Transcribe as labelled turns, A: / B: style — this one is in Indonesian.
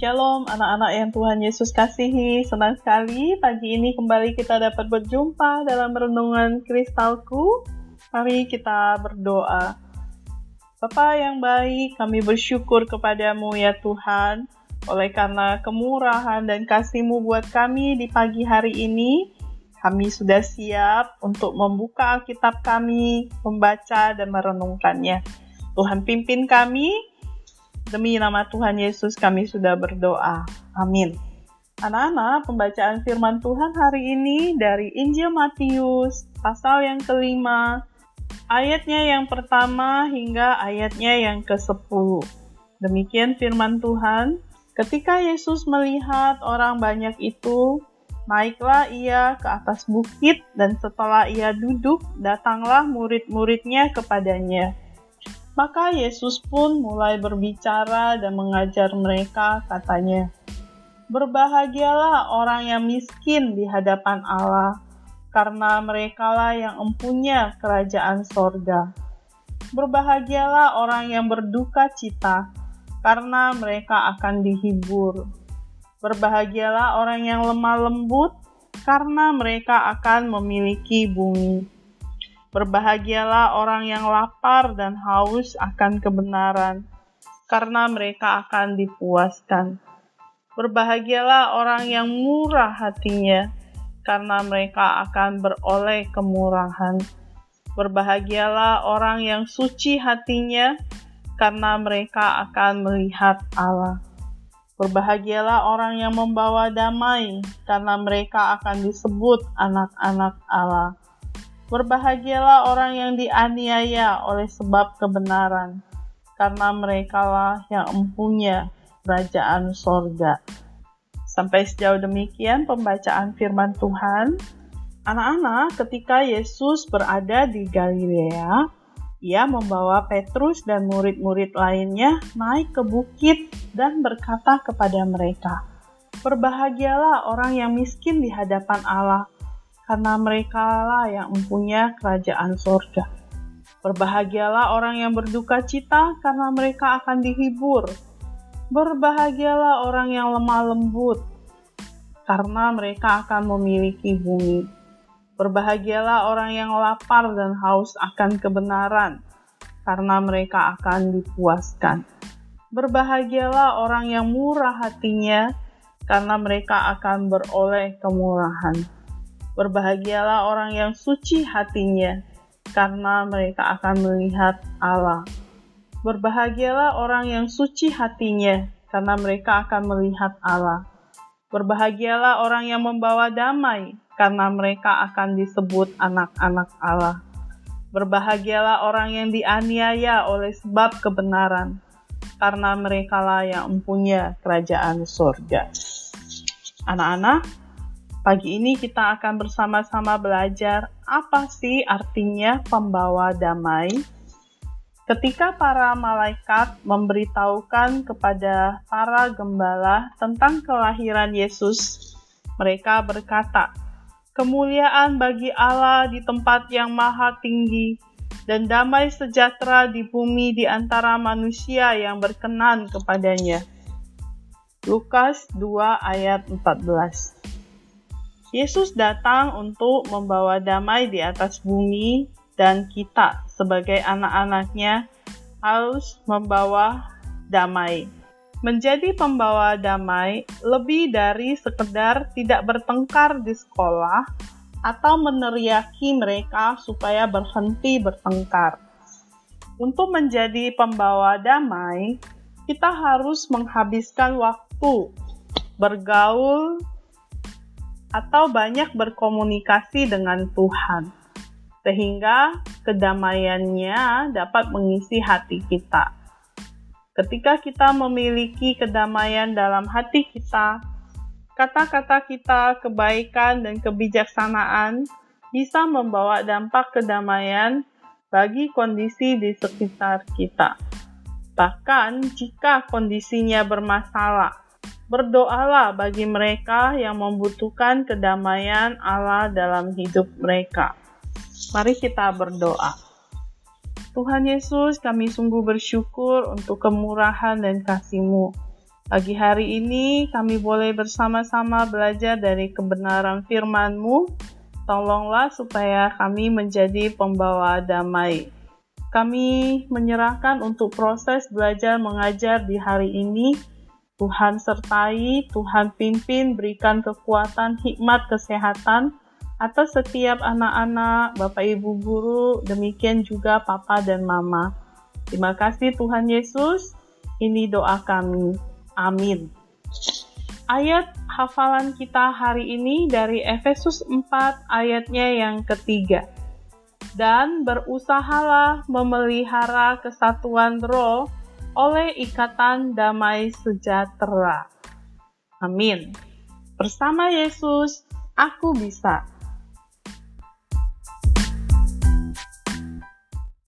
A: Shalom anak-anak yang Tuhan Yesus kasihi. Senang sekali pagi ini kembali kita dapat berjumpa dalam renungan kristalku. Mari kita berdoa. Bapa yang baik, kami bersyukur kepadamu ya Tuhan. Oleh karena kemurahan dan kasih-Mu buat kami di pagi hari ini, kami sudah siap untuk membuka Alkitab kami, membaca dan merenungkannya. Tuhan pimpin kami, Demi nama Tuhan Yesus kami sudah berdoa. Amin. Anak-anak, pembacaan firman Tuhan hari ini dari Injil Matius, pasal yang kelima, ayatnya yang pertama hingga ayatnya yang ke-10. Demikian firman Tuhan. Ketika Yesus melihat orang banyak itu, naiklah ia ke atas bukit dan setelah ia duduk, datanglah murid-muridnya kepadanya maka Yesus pun mulai berbicara dan mengajar mereka, katanya, Berbahagialah orang yang miskin di hadapan Allah, karena merekalah yang empunya kerajaan sorga. Berbahagialah orang yang berduka cita, karena mereka akan dihibur. Berbahagialah orang yang lemah lembut, karena mereka akan memiliki bumi. Berbahagialah orang yang lapar dan haus akan kebenaran, karena mereka akan dipuaskan. Berbahagialah orang yang murah hatinya, karena mereka akan beroleh kemurahan. Berbahagialah orang yang suci hatinya, karena mereka akan melihat Allah. Berbahagialah orang yang membawa damai, karena mereka akan disebut anak-anak Allah. Berbahagialah orang yang dianiaya oleh sebab kebenaran, karena merekalah yang empunya kerajaan sorga. Sampai sejauh demikian pembacaan firman Tuhan. Anak-anak, ketika Yesus berada di Galilea, ia membawa Petrus dan murid-murid lainnya naik ke bukit dan berkata kepada mereka, Berbahagialah orang yang miskin di hadapan Allah, karena mereka lah yang mempunyai kerajaan sorga. Berbahagialah orang yang berduka cita, karena mereka akan dihibur. Berbahagialah orang yang lemah lembut, karena mereka akan memiliki bumi. Berbahagialah orang yang lapar dan haus akan kebenaran, karena mereka akan dipuaskan. Berbahagialah orang yang murah hatinya, karena mereka akan beroleh kemurahan. Berbahagialah orang yang suci hatinya, karena mereka akan melihat Allah. Berbahagialah orang yang suci hatinya, karena mereka akan melihat Allah. Berbahagialah orang yang membawa damai, karena mereka akan disebut anak-anak Allah. Berbahagialah orang yang dianiaya oleh sebab kebenaran, karena merekalah yang mempunyai kerajaan surga. Anak-anak, Pagi ini kita akan bersama-sama belajar apa sih artinya pembawa damai. Ketika para malaikat memberitahukan kepada para gembala tentang kelahiran Yesus, mereka berkata, "Kemuliaan bagi Allah di tempat yang maha tinggi, dan damai sejahtera di bumi di antara manusia yang berkenan kepadanya." Lukas 2 ayat 14 Yesus datang untuk membawa damai di atas bumi dan kita sebagai anak-anaknya harus membawa damai. Menjadi pembawa damai lebih dari sekedar tidak bertengkar di sekolah atau meneriaki mereka supaya berhenti bertengkar. Untuk menjadi pembawa damai, kita harus menghabiskan waktu bergaul atau banyak berkomunikasi dengan Tuhan, sehingga kedamaiannya dapat mengisi hati kita. Ketika kita memiliki kedamaian dalam hati kita, kata-kata kita, kebaikan, dan kebijaksanaan bisa membawa dampak kedamaian bagi kondisi di sekitar kita. Bahkan jika kondisinya bermasalah, Berdoalah bagi mereka yang membutuhkan kedamaian Allah dalam hidup mereka. Mari kita berdoa. Tuhan Yesus, kami sungguh bersyukur untuk kemurahan dan kasih-Mu. Pagi hari ini kami boleh bersama-sama belajar dari kebenaran firman-Mu. Tolonglah supaya kami menjadi pembawa damai. Kami menyerahkan untuk proses belajar mengajar di hari ini. Tuhan sertai, Tuhan pimpin, berikan kekuatan, hikmat, kesehatan, atas setiap anak-anak, Bapak Ibu guru, demikian juga Papa dan Mama. Terima kasih Tuhan Yesus, ini doa kami. Amin. Ayat hafalan kita hari ini dari Efesus 4 ayatnya yang ketiga. Dan berusahalah memelihara kesatuan roh oleh ikatan damai sejahtera. Amin. Bersama Yesus, aku bisa